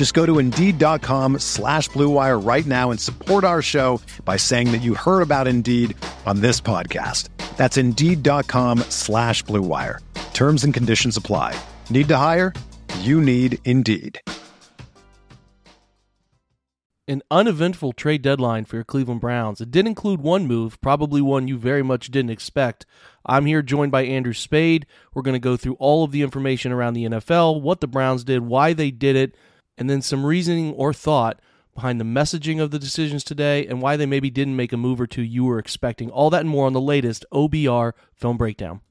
Just go to Indeed.com slash BlueWire right now and support our show by saying that you heard about Indeed on this podcast. That's Indeed.com slash BlueWire. Terms and conditions apply. Need to hire? You need Indeed. An uneventful trade deadline for your Cleveland Browns. It did include one move, probably one you very much didn't expect. I'm here joined by Andrew Spade. We're going to go through all of the information around the NFL, what the Browns did, why they did it, and then some reasoning or thought behind the messaging of the decisions today and why they maybe didn't make a move or two you were expecting. All that and more on the latest OBR film breakdown.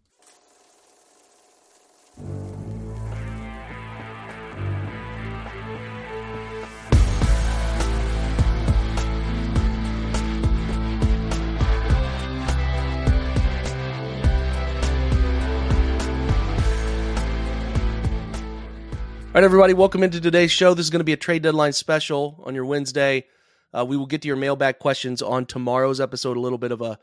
All right, everybody, welcome into today's show. This is going to be a trade deadline special on your Wednesday. Uh, we will get to your mailbag questions on tomorrow's episode. A little bit of a,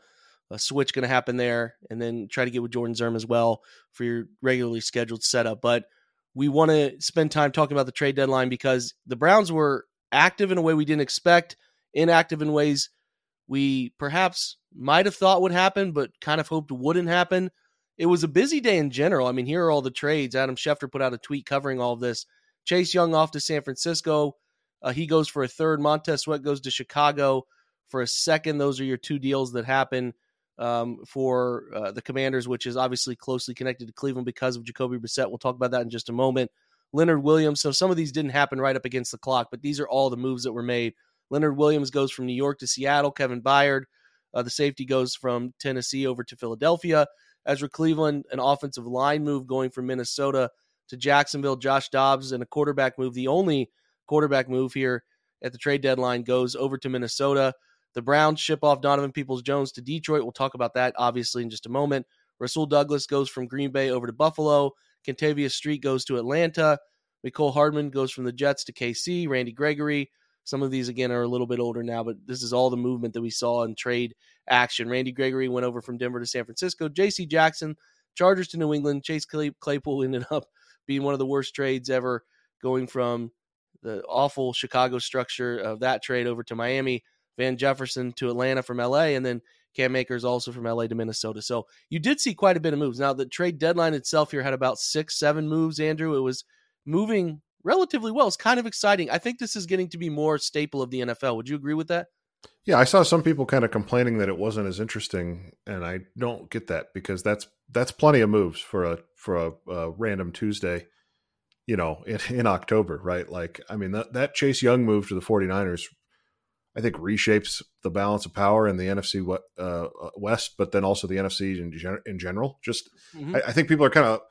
a switch going to happen there, and then try to get with Jordan Zirm as well for your regularly scheduled setup. But we want to spend time talking about the trade deadline because the Browns were active in a way we didn't expect, inactive in ways we perhaps might have thought would happen, but kind of hoped wouldn't happen it was a busy day in general. I mean, here are all the trades. Adam Schefter put out a tweet covering all of this. Chase Young off to San Francisco. Uh, he goes for a third. Montez Sweat goes to Chicago for a second. Those are your two deals that happen um, for uh, the Commanders, which is obviously closely connected to Cleveland because of Jacoby Brissett. We'll talk about that in just a moment. Leonard Williams. So some of these didn't happen right up against the clock, but these are all the moves that were made. Leonard Williams goes from New York to Seattle. Kevin Byard, uh, the safety, goes from Tennessee over to Philadelphia. Ezra Cleveland, an offensive line move going from Minnesota to Jacksonville. Josh Dobbs and a quarterback move. The only quarterback move here at the trade deadline goes over to Minnesota. The Browns ship off Donovan Peoples Jones to Detroit. We'll talk about that obviously in just a moment. Rasul Douglas goes from Green Bay over to Buffalo. Kentavius Street goes to Atlanta. Mecole Hardman goes from the Jets to KC. Randy Gregory. Some of these again are a little bit older now, but this is all the movement that we saw in trade action. Randy Gregory went over from Denver to San Francisco. J.C. Jackson, Chargers to New England. Chase Claypool ended up being one of the worst trades ever, going from the awful Chicago structure of that trade over to Miami. Van Jefferson to Atlanta from LA, and then Cam Akers also from LA to Minnesota. So you did see quite a bit of moves. Now the trade deadline itself here had about six, seven moves. Andrew, it was moving relatively well. It's kind of exciting. I think this is getting to be more staple of the NFL. Would you agree with that? Yeah, I saw some people kind of complaining that it wasn't as interesting, and I don't get that because that's that's plenty of moves for a for a, a random Tuesday, you know, in, in October, right? Like, I mean, that, that Chase Young move to the 49ers, I think reshapes the balance of power in the NFC uh, uh, West, but then also the NFC in, gen- in general. Just, mm-hmm. I, I think people are kind of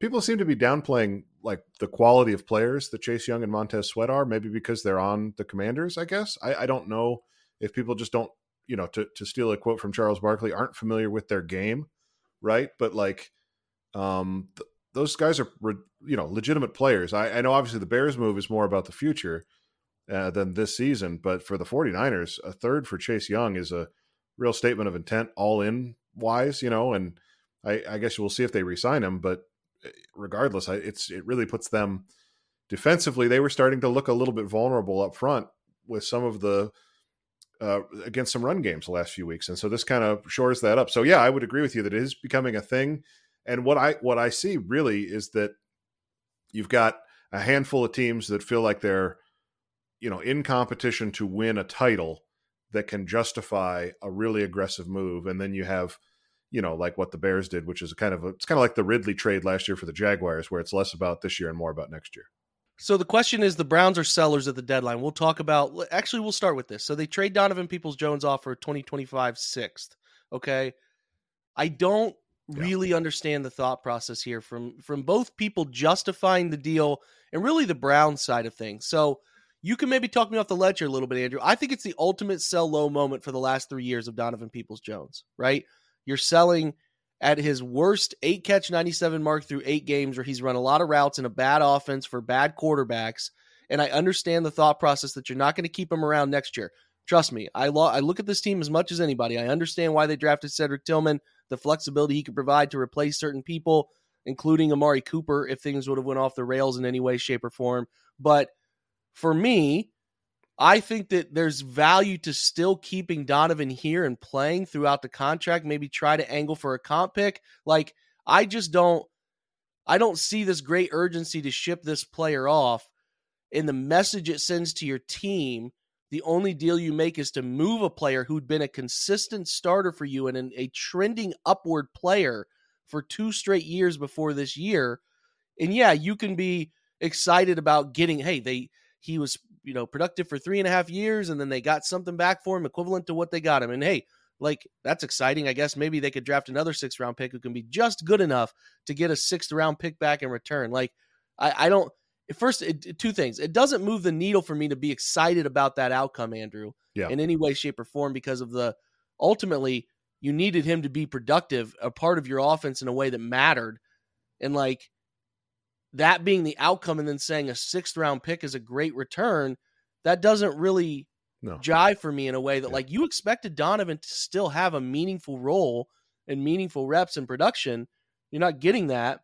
people seem to be downplaying like the quality of players that Chase Young and Montez Sweat are, maybe because they're on the Commanders. I guess I, I don't know if people just don't, you know, to to steal a quote from Charles Barkley, aren't familiar with their game, right? But like, um, th- those guys are, re- you know, legitimate players. I, I know obviously the Bears move is more about the future uh, than this season, but for the 49ers, a third for Chase Young is a real statement of intent, all in wise, you know, and I, I guess we'll see if they resign him, but regardless, I, it's it really puts them defensively. They were starting to look a little bit vulnerable up front with some of the uh, against some run games the last few weeks, and so this kind of shores that up. So yeah, I would agree with you that it is becoming a thing. And what I what I see really is that you've got a handful of teams that feel like they're you know in competition to win a title that can justify a really aggressive move, and then you have you know, like what the Bears did, which is kind of a, it's kind of like the Ridley trade last year for the Jaguars, where it's less about this year and more about next year. So the question is the Browns are sellers at the deadline. We'll talk about actually we'll start with this. So they trade Donovan Peoples Jones off for 2025 sixth. Okay. I don't really yeah. understand the thought process here from from both people justifying the deal and really the Brown side of things. So you can maybe talk me off the ledge here a little bit, Andrew. I think it's the ultimate sell low moment for the last three years of Donovan Peoples Jones, right? You're selling at his worst eight catch 97 mark through eight games where he's run a lot of routes in a bad offense for bad quarterbacks. And I understand the thought process that you're not going to keep him around next year. Trust me, I, lo- I look at this team as much as anybody. I understand why they drafted Cedric Tillman, the flexibility he could provide to replace certain people, including Amari Cooper, if things would have went off the rails in any way, shape, or form. But for me, I think that there's value to still keeping Donovan here and playing throughout the contract. Maybe try to angle for a comp pick. Like I just don't, I don't see this great urgency to ship this player off. And the message it sends to your team, the only deal you make is to move a player who'd been a consistent starter for you and an, a trending upward player for two straight years before this year. And yeah, you can be excited about getting. Hey, they he was you know productive for three and a half years, and then they got something back for him equivalent to what they got him. And hey, like that's exciting. I guess maybe they could draft another sixth round pick who can be just good enough to get a sixth round pick back in return. Like I, I don't. First, it, two things. It doesn't move the needle for me to be excited about that outcome, Andrew, yeah. in any way, shape, or form, because of the ultimately you needed him to be productive, a part of your offense in a way that mattered. And like that being the outcome and then saying a sixth round pick is a great return, that doesn't really no. jive for me in a way that yeah. like you expected Donovan to still have a meaningful role and meaningful reps in production. You're not getting that.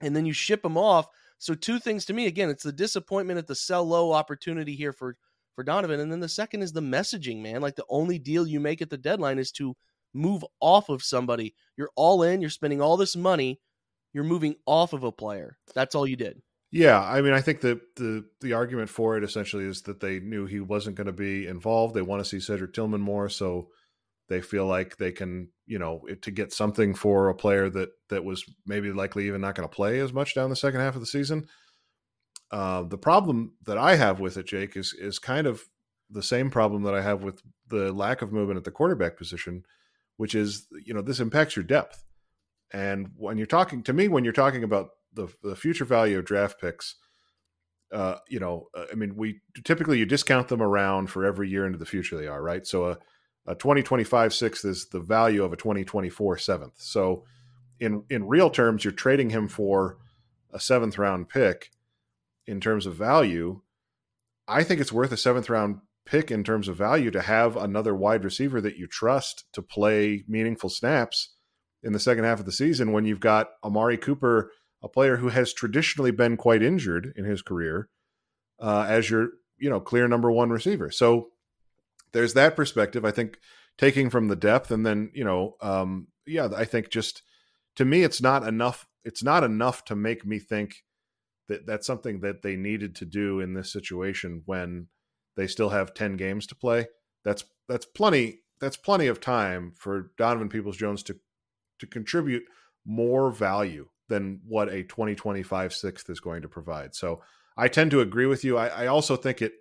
And then you ship him off. So two things to me. Again, it's the disappointment at the sell low opportunity here for for Donovan. And then the second is the messaging, man. Like the only deal you make at the deadline is to move off of somebody. You're all in, you're spending all this money you're moving off of a player. That's all you did. Yeah, I mean, I think the the the argument for it essentially is that they knew he wasn't going to be involved. They want to see Cedric Tillman more, so they feel like they can, you know, to get something for a player that that was maybe likely even not going to play as much down the second half of the season. Uh, the problem that I have with it, Jake, is is kind of the same problem that I have with the lack of movement at the quarterback position, which is, you know, this impacts your depth. And when you're talking to me, when you're talking about the the future value of draft picks, uh, you know, uh, I mean, we typically you discount them around for every year into the future they are, right? So a, a 2025 sixth is the value of a 2024 seventh. So in in real terms, you're trading him for a seventh round pick in terms of value. I think it's worth a seventh round pick in terms of value to have another wide receiver that you trust to play meaningful snaps in the second half of the season when you've got Amari Cooper, a player who has traditionally been quite injured in his career, uh, as your you know clear number one receiver. So there's that perspective. I think taking from the depth, and then you know, um, yeah, I think just to me, it's not enough. It's not enough to make me think that that's something that they needed to do in this situation when they still have 10 games to play. That's that's plenty that's plenty of time for Donovan Peoples Jones to to contribute more value than what a 2025 sixth is going to provide. So I tend to agree with you. I, I also think it,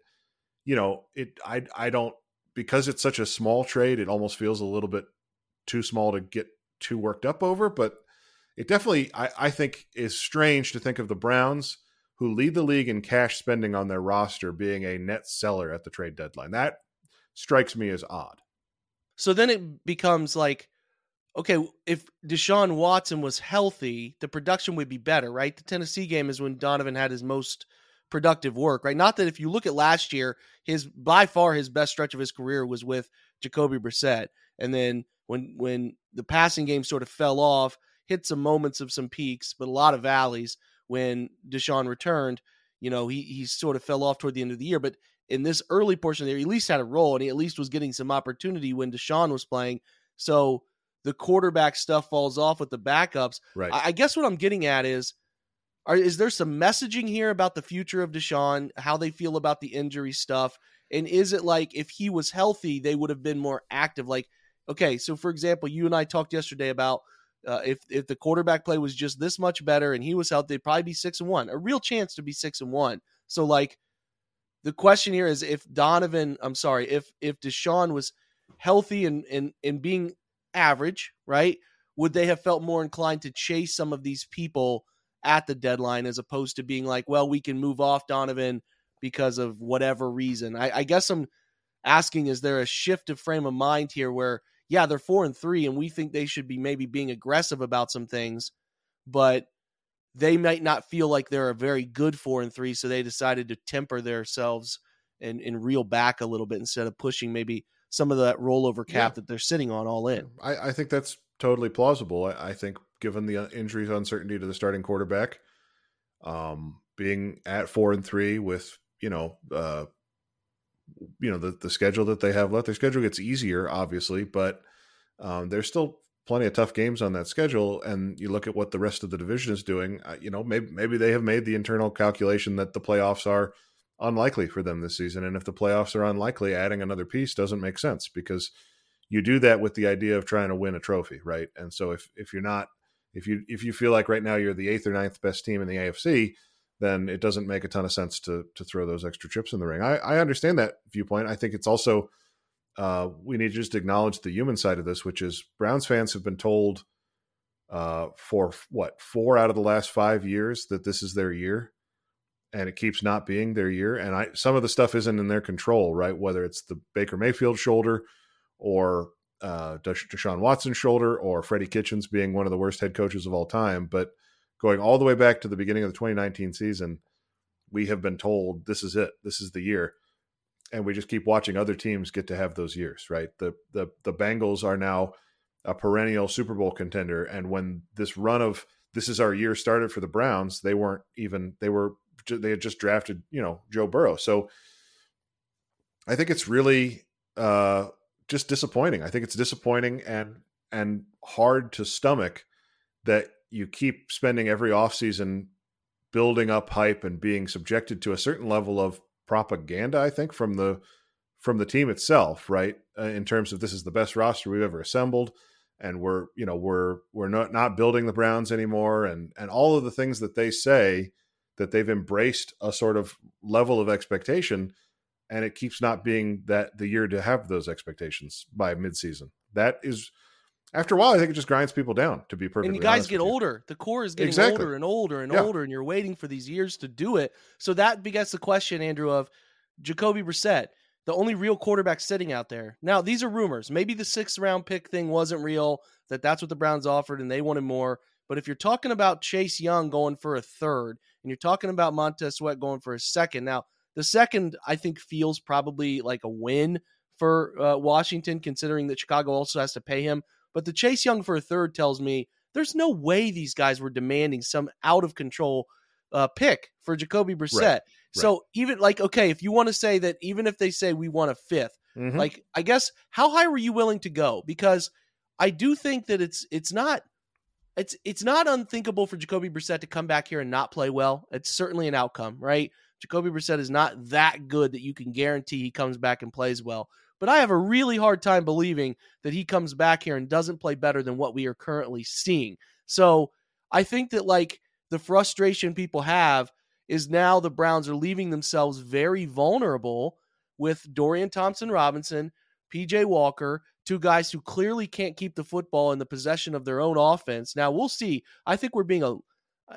you know, it, I, I don't, because it's such a small trade, it almost feels a little bit too small to get too worked up over, but it definitely, I, I think is strange to think of the Browns who lead the league in cash spending on their roster being a net seller at the trade deadline. That strikes me as odd. So then it becomes like, okay, if Deshaun Watson was healthy, the production would be better, right? The Tennessee game is when Donovan had his most productive work, right? Not that if you look at last year, his by far his best stretch of his career was with Jacoby Brissett, and then when when the passing game sort of fell off, hit some moments of some peaks, but a lot of valleys when Deshaun returned. You know, he he sort of fell off toward the end of the year, but in this early portion there, he at least had a role, and he at least was getting some opportunity when Deshaun was playing. So the quarterback stuff falls off with the backups. Right. I, I guess what I'm getting at is, are, is there some messaging here about the future of Deshaun, how they feel about the injury stuff, and is it like if he was healthy, they would have been more active? Like, okay, so for example, you and I talked yesterday about uh, if if the quarterback play was just this much better and he was healthy, they'd probably be six and one, a real chance to be six and one. So like, the question here is if Donovan, I'm sorry, if if Deshaun was healthy and and and being average, right? Would they have felt more inclined to chase some of these people at the deadline as opposed to being like, well, we can move off Donovan because of whatever reason? I, I guess I'm asking, is there a shift of frame of mind here where yeah, they're four and three, and we think they should be maybe being aggressive about some things, but they might not feel like they're a very good four and three, so they decided to temper themselves and, and reel back a little bit instead of pushing maybe some of that rollover cap yeah. that they're sitting on all in. I, I think that's totally plausible. I, I, think given the injuries uncertainty to the starting quarterback, um, being at four and three with you know uh, you know the the schedule that they have left. Their schedule gets easier, obviously, but um, there's still plenty of tough games on that schedule. And you look at what the rest of the division is doing. Uh, you know, maybe maybe they have made the internal calculation that the playoffs are unlikely for them this season, and if the playoffs are unlikely, adding another piece doesn't make sense because you do that with the idea of trying to win a trophy, right? And so if if you're not if you if you feel like right now you're the eighth or ninth best team in the AFC, then it doesn't make a ton of sense to to throw those extra chips in the ring. I, I understand that viewpoint. I think it's also uh, we need to just acknowledge the human side of this, which is Browns fans have been told uh, for what four out of the last five years that this is their year, and it keeps not being their year. And I some of the stuff isn't in their control, right? Whether it's the Baker Mayfield shoulder or uh, Deshaun Watson's shoulder or Freddie Kitchens being one of the worst head coaches of all time, but going all the way back to the beginning of the 2019 season, we have been told this is it, this is the year, and we just keep watching other teams get to have those years. Right, the the the Bengals are now a perennial Super Bowl contender, and when this run of this is our year started for the Browns, they weren't even they were they had just drafted you know Joe Burrow, so I think it's really uh, just disappointing. I think it's disappointing and and hard to stomach that you keep spending every offseason building up hype and being subjected to a certain level of propaganda i think from the from the team itself right uh, in terms of this is the best roster we've ever assembled and we're you know we're we're not not building the browns anymore and and all of the things that they say that they've embraced a sort of level of expectation and it keeps not being that the year to have those expectations by midseason that is after a while, I think it just grinds people down. To be perfectly, and you guys get older. The core is getting exactly. older and older and yeah. older, and you're waiting for these years to do it. So that begets the question, Andrew, of Jacoby Brissett, the only real quarterback sitting out there. Now, these are rumors. Maybe the sixth round pick thing wasn't real. That that's what the Browns offered, and they wanted more. But if you're talking about Chase Young going for a third, and you're talking about Montez Sweat going for a second, now the second I think feels probably like a win for uh, Washington, considering that Chicago also has to pay him. But the Chase Young for a third tells me there's no way these guys were demanding some out of control uh, pick for Jacoby Brissett. Right. So right. even like, okay, if you want to say that, even if they say we want a 5th mm-hmm. like I guess how high were you willing to go? Because I do think that it's it's not it's it's not unthinkable for Jacoby Brissett to come back here and not play well. It's certainly an outcome, right? Jacoby Brissett is not that good that you can guarantee he comes back and plays well. But I have a really hard time believing that he comes back here and doesn't play better than what we are currently seeing. So I think that like the frustration people have is now the Browns are leaving themselves very vulnerable with Dorian Thompson Robinson, PJ Walker, two guys who clearly can't keep the football in the possession of their own offense. Now we'll see. I think we're being a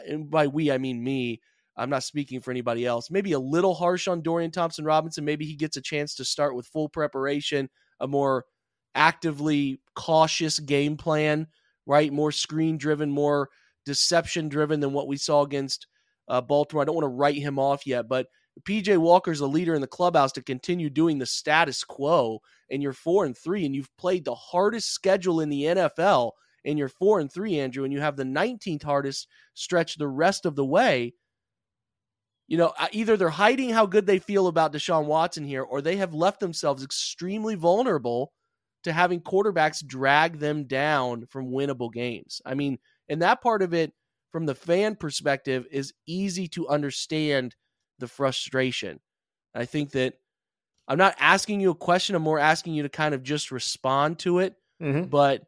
and by we I mean me I'm not speaking for anybody else. Maybe a little harsh on Dorian Thompson Robinson. Maybe he gets a chance to start with full preparation, a more actively cautious game plan, right? More screen driven, more deception driven than what we saw against uh, Baltimore. I don't want to write him off yet, but PJ Walker's a leader in the clubhouse to continue doing the status quo. And you're four and three, and you've played the hardest schedule in the NFL. And you're four and three, Andrew, and you have the 19th hardest stretch the rest of the way you know, either they're hiding how good they feel about Deshaun Watson here, or they have left themselves extremely vulnerable to having quarterbacks drag them down from winnable games. I mean, and that part of it, from the fan perspective, is easy to understand the frustration. I think that I'm not asking you a question, I'm more asking you to kind of just respond to it. mm-hmm. but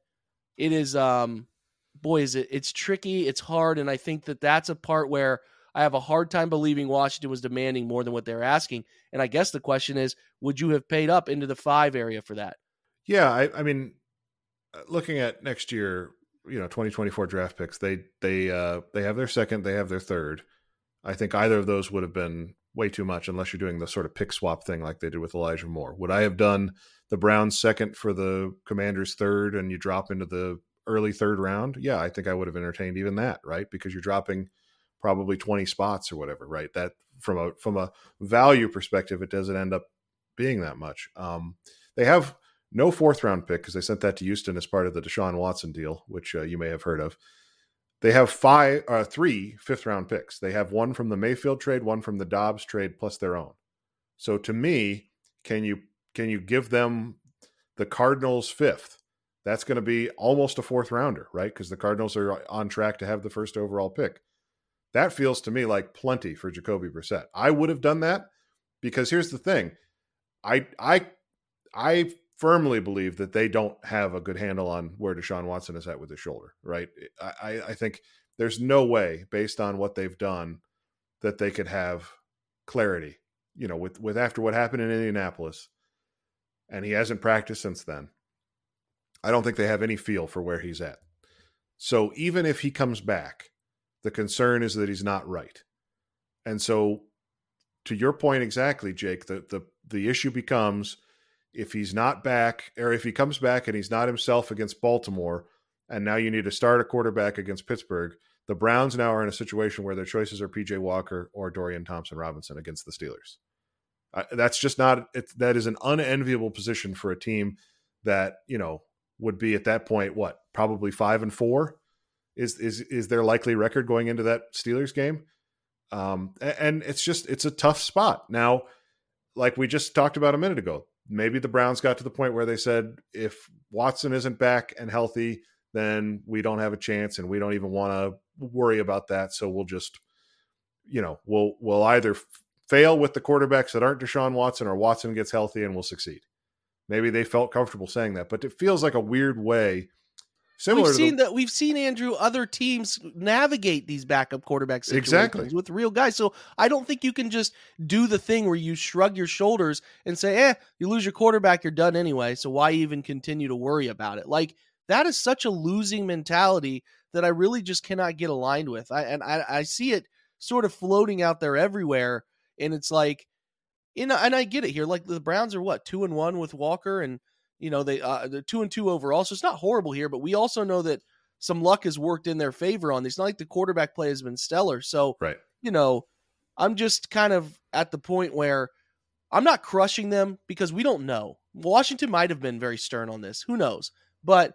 it is um boy is it it's tricky, it's hard and I think that that's a part where I have a hard time believing Washington was demanding more than what they're asking. And I guess the question is, would you have paid up into the 5 area for that? Yeah, I, I mean uh, looking at next year, you know, 2024 draft picks, they they uh they have their second, they have their third. I think either of those would have been way too much unless you're doing the sort of pick swap thing like they did with Elijah Moore. Would I have done the Browns second for the Commanders third and you drop into the early third round? Yeah, I think I would have entertained even that, right? Because you're dropping probably 20 spots or whatever, right? That from a from a value perspective, it doesn't end up being that much. Um, they have no fourth round pick because they sent that to Houston as part of the Deshaun Watson deal, which uh, you may have heard of. They have five, uh, three fifth round picks. They have one from the Mayfield trade, one from the Dobbs trade, plus their own. So to me, can you can you give them the Cardinals fifth? That's going to be almost a fourth rounder, right? Because the Cardinals are on track to have the first overall pick. That feels to me like plenty for Jacoby Brissett. I would have done that because here's the thing: I I I firmly believe that they don't have a good handle on where Deshaun Watson is at with his shoulder, right? I, I think there's no way, based on what they've done, that they could have clarity. You know, with with after what happened in Indianapolis, and he hasn't practiced since then. I don't think they have any feel for where he's at. So even if he comes back, the concern is that he's not right. And so to your point exactly, Jake, the the the issue becomes if he's not back, or if he comes back and he's not himself against Baltimore, and now you need to start a quarterback against Pittsburgh, the Browns now are in a situation where their choices are PJ Walker or Dorian Thompson Robinson against the Steelers. Uh, that's just not that is an unenviable position for a team that you know would be at that point what probably five and four is is is their likely record going into that Steelers game. Um, and it's just it's a tough spot now. Like we just talked about a minute ago, maybe the Browns got to the point where they said, if Watson isn't back and healthy, then we don't have a chance and we don't even want to worry about that. So we'll just, you know, we'll we'll either fail with the quarterbacks that aren't Deshaun Watson or Watson gets healthy and we'll succeed. Maybe they felt comfortable saying that, but it feels like a weird way Similar we've seen the, that we've seen Andrew other teams navigate these backup quarterback situations exactly. with real guys. So I don't think you can just do the thing where you shrug your shoulders and say, "Eh, you lose your quarterback, you're done anyway." So why even continue to worry about it? Like that is such a losing mentality that I really just cannot get aligned with. I and I, I see it sort of floating out there everywhere, and it's like, you know, and I get it here. Like the Browns are what two and one with Walker and you know they uh, they're two and two overall, so it's not horrible here. But we also know that some luck has worked in their favor on these. Not like the quarterback play has been stellar. So right, you know, I'm just kind of at the point where I'm not crushing them because we don't know. Washington might have been very stern on this. Who knows? But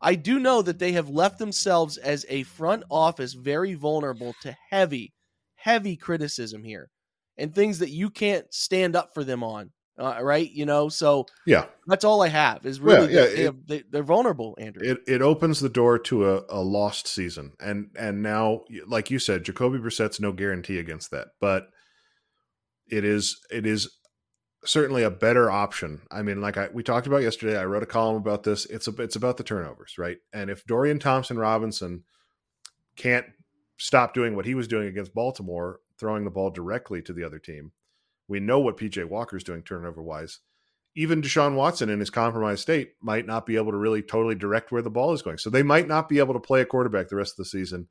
I do know that they have left themselves as a front office very vulnerable to heavy, heavy criticism here and things that you can't stand up for them on uh, right? You know, so yeah, that's all I have is really yeah, yeah, they, they, are vulnerable, Andrew. It it opens the door to a, a lost season, and and now, like you said, Jacoby Brissett's no guarantee against that, but it is it is certainly a better option. I mean, like I, we talked about yesterday, I wrote a column about this. It's a, it's about the turnovers, right? And if Dorian Thompson Robinson can't stop doing what he was doing against Baltimore, throwing the ball directly to the other team, we know what PJ Walker's doing turnover wise. Even Deshaun Watson in his compromised state might not be able to really totally direct where the ball is going. So they might not be able to play a quarterback the rest of the season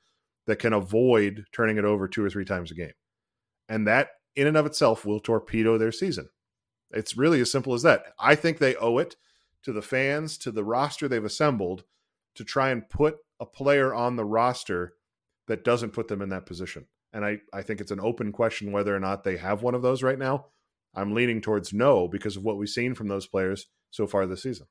that can avoid turning it over two or three times a game. And that in and of itself will torpedo their season. It's really as simple as that. I think they owe it to the fans, to the roster they've assembled to try and put a player on the roster that doesn't put them in that position. And I, I think it's an open question whether or not they have one of those right now. I'm leaning towards no because of what we've seen from those players so far this season.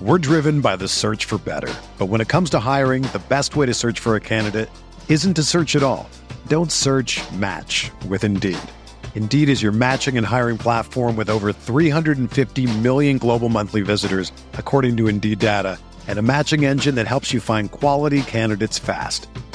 We're driven by the search for better. But when it comes to hiring, the best way to search for a candidate isn't to search at all. Don't search match with Indeed. Indeed is your matching and hiring platform with over 350 million global monthly visitors, according to Indeed data, and a matching engine that helps you find quality candidates fast.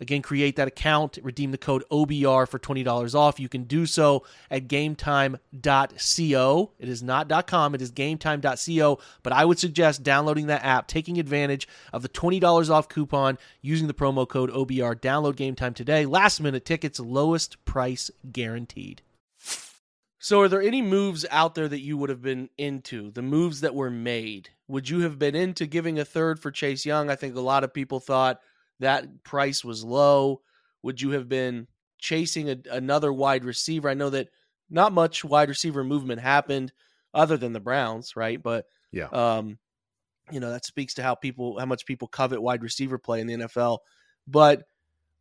Again, create that account, redeem the code OBR for $20 off. You can do so at gametime.co. It is not .com, it is gametime.co, but I would suggest downloading that app, taking advantage of the $20 off coupon using the promo code OBR. Download GameTime today. Last minute tickets, lowest price guaranteed. So, are there any moves out there that you would have been into? The moves that were made? Would you have been into giving a third for Chase Young? I think a lot of people thought that price was low? Would you have been chasing a, another wide receiver? I know that not much wide receiver movement happened other than the Browns, right? But yeah, um, you know that speaks to how people how much people covet wide receiver play in the NFL. But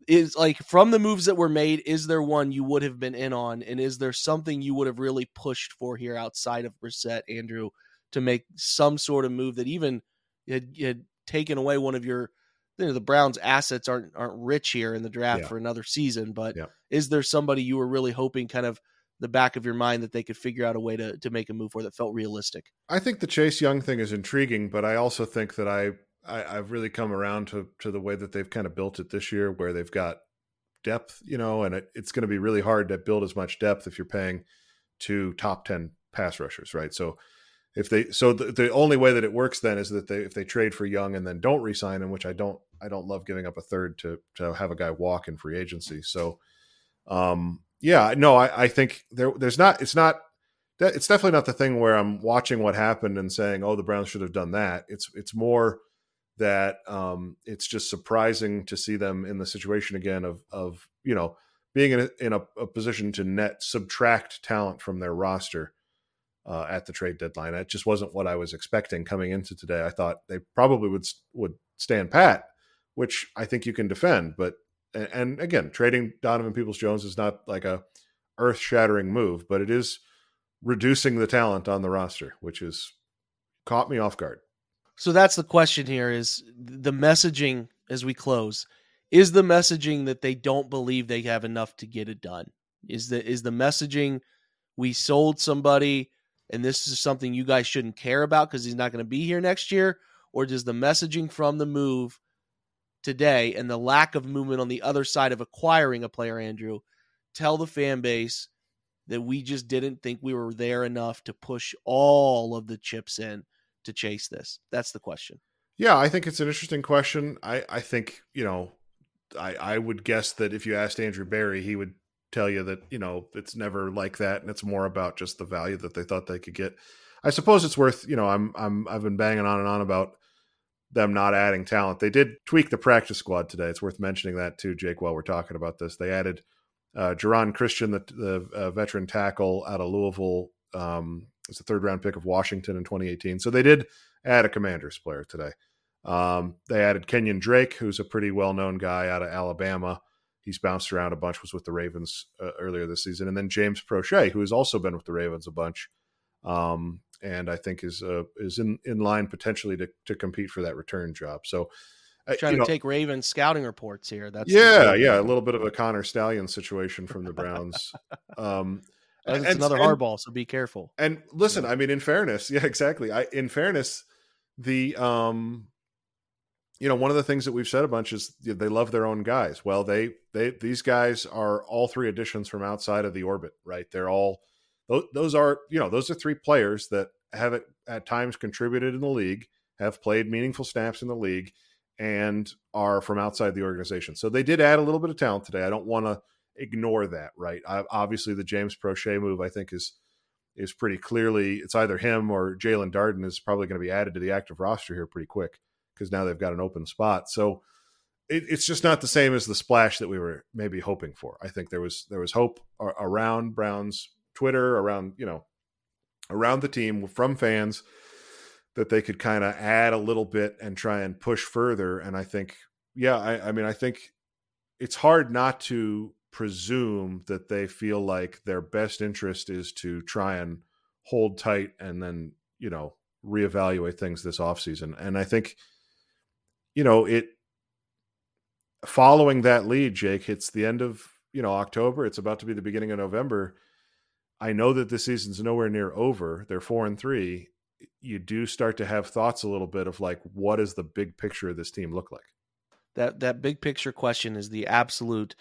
is like from the moves that were made, is there one you would have been in on, and is there something you would have really pushed for here outside of Brissett, Andrew, to make some sort of move that even had, had taken away one of your you know, the Browns' assets aren't aren't rich here in the draft yeah. for another season. But yeah. is there somebody you were really hoping, kind of the back of your mind, that they could figure out a way to to make a move for that felt realistic? I think the Chase Young thing is intriguing, but I also think that I, I I've really come around to to the way that they've kind of built it this year, where they've got depth, you know, and it, it's going to be really hard to build as much depth if you're paying two top ten pass rushers, right? So if they so the, the only way that it works then is that they if they trade for Young and then don't resign him, which I don't I don't love giving up a third to to have a guy walk in free agency. So um yeah, no, I, I think there there's not it's not it's definitely not the thing where I'm watching what happened and saying, oh, the Browns should have done that. It's it's more that um it's just surprising to see them in the situation again of of you know being in a, in a, a position to net subtract talent from their roster uh, at the trade deadline. It just wasn't what I was expecting coming into today. I thought they probably would would stand pat, which I think you can defend. But and again, trading Donovan Peoples Jones is not like a earth shattering move, but it is reducing the talent on the roster, which is caught me off guard. So that's the question here: is the messaging as we close? Is the messaging that they don't believe they have enough to get it done? Is the is the messaging we sold somebody? And this is something you guys shouldn't care about because he's not going to be here next year? Or does the messaging from the move today and the lack of movement on the other side of acquiring a player, Andrew, tell the fan base that we just didn't think we were there enough to push all of the chips in to chase this? That's the question. Yeah, I think it's an interesting question. I, I think, you know, I, I would guess that if you asked Andrew Berry, he would tell you that, you know, it's never like that and it's more about just the value that they thought they could get. I suppose it's worth, you know, I'm I'm I've been banging on and on about them not adding talent. They did tweak the practice squad today. It's worth mentioning that too, Jake, while we're talking about this. They added uh, Christian, the, the uh, veteran tackle out of Louisville. Um, it's a third round pick of Washington in 2018. So they did add a Commanders player today. Um, they added Kenyon Drake, who's a pretty well known guy out of Alabama. He's bounced around a bunch, was with the Ravens uh, earlier this season. And then James Proche, who has also been with the Ravens a bunch. Um, and I think is uh, is in, in line potentially to, to compete for that return job. So uh, trying to know, take Ravens scouting reports here. That's yeah, yeah, a little bit of a Connor Stallion situation from the Browns. um, and, it's another hardball, so be careful. And listen, yeah. I mean, in fairness, yeah, exactly. I in fairness, the um you know, one of the things that we've said a bunch is they love their own guys. Well, they they these guys are all three additions from outside of the orbit, right? They're all those are you know those are three players that have at times contributed in the league, have played meaningful snaps in the league, and are from outside the organization. So they did add a little bit of talent today. I don't want to ignore that, right? I, obviously, the James Proche move I think is is pretty clearly it's either him or Jaelon Darden is probably going to be added to the active roster here pretty quick because now they've got an open spot. So it, it's just not the same as the splash that we were maybe hoping for. I think there was there was hope around Browns Twitter, around you know, around the team from fans that they could kind of add a little bit and try and push further. And I think, yeah, I, I mean, I think it's hard not to presume that they feel like their best interest is to try and hold tight and then you know reevaluate things this offseason and i think you know, it following that lead, Jake, it's the end of, you know, October. It's about to be the beginning of November. I know that the season's nowhere near over. They're four and three. You do start to have thoughts a little bit of like, what does the big picture of this team look like? That that big picture question is the absolute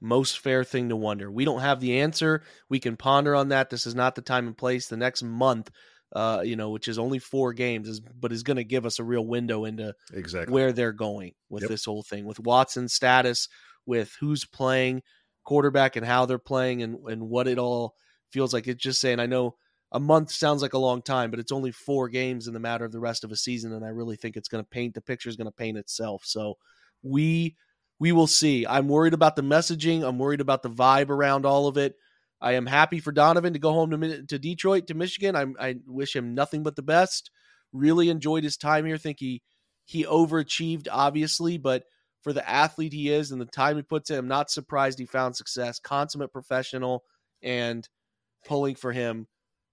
most fair thing to wonder. We don't have the answer. We can ponder on that. This is not the time and place. The next month uh, you know, which is only four games, is, but is going to give us a real window into exactly where they're going with yep. this whole thing, with Watson's status, with who's playing quarterback and how they're playing, and and what it all feels like. It's just saying, I know a month sounds like a long time, but it's only four games in the matter of the rest of a season, and I really think it's going to paint the picture is going to paint itself. So we we will see. I'm worried about the messaging. I'm worried about the vibe around all of it. I am happy for Donovan to go home to, to Detroit, to Michigan. I, I wish him nothing but the best. Really enjoyed his time here. Think he he overachieved, obviously, but for the athlete he is and the time he puts in, I'm not surprised he found success. Consummate professional and pulling for him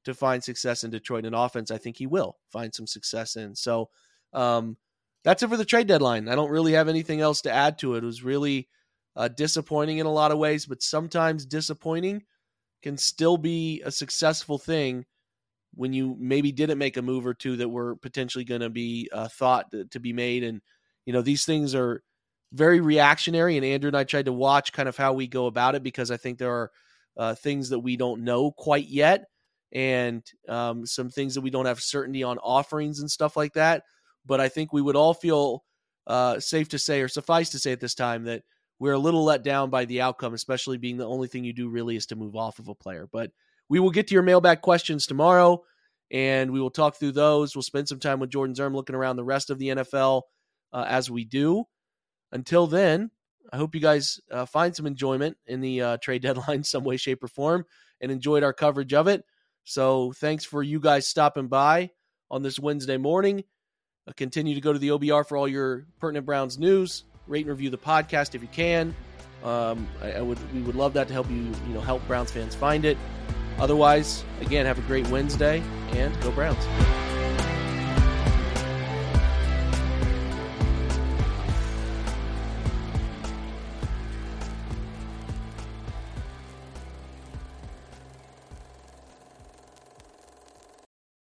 to find success in Detroit. And offense, I think he will find some success in. So um, that's it for the trade deadline. I don't really have anything else to add to it. It was really uh, disappointing in a lot of ways, but sometimes disappointing can still be a successful thing when you maybe didn't make a move or two that were potentially going to be uh, thought to be made. And, you know, these things are very reactionary. And Andrew and I tried to watch kind of how we go about it because I think there are uh, things that we don't know quite yet and um, some things that we don't have certainty on offerings and stuff like that. But I think we would all feel uh, safe to say, or suffice to say at this time, that we're a little let down by the outcome, especially being the only thing you do really is to move off of a player. But we will get to your mailbag questions tomorrow and we will talk through those. We'll spend some time with Jordan Zirm looking around the rest of the NFL uh, as we do. Until then, I hope you guys uh, find some enjoyment in the uh, trade deadline, some way, shape, or form, and enjoyed our coverage of it. So thanks for you guys stopping by on this Wednesday morning. Uh, continue to go to the OBR for all your pertinent Browns news rate and review the podcast if you can. Um, I, I, would we would love that to help you you know help Browns fans find it. Otherwise, again, have a great Wednesday and go Browns.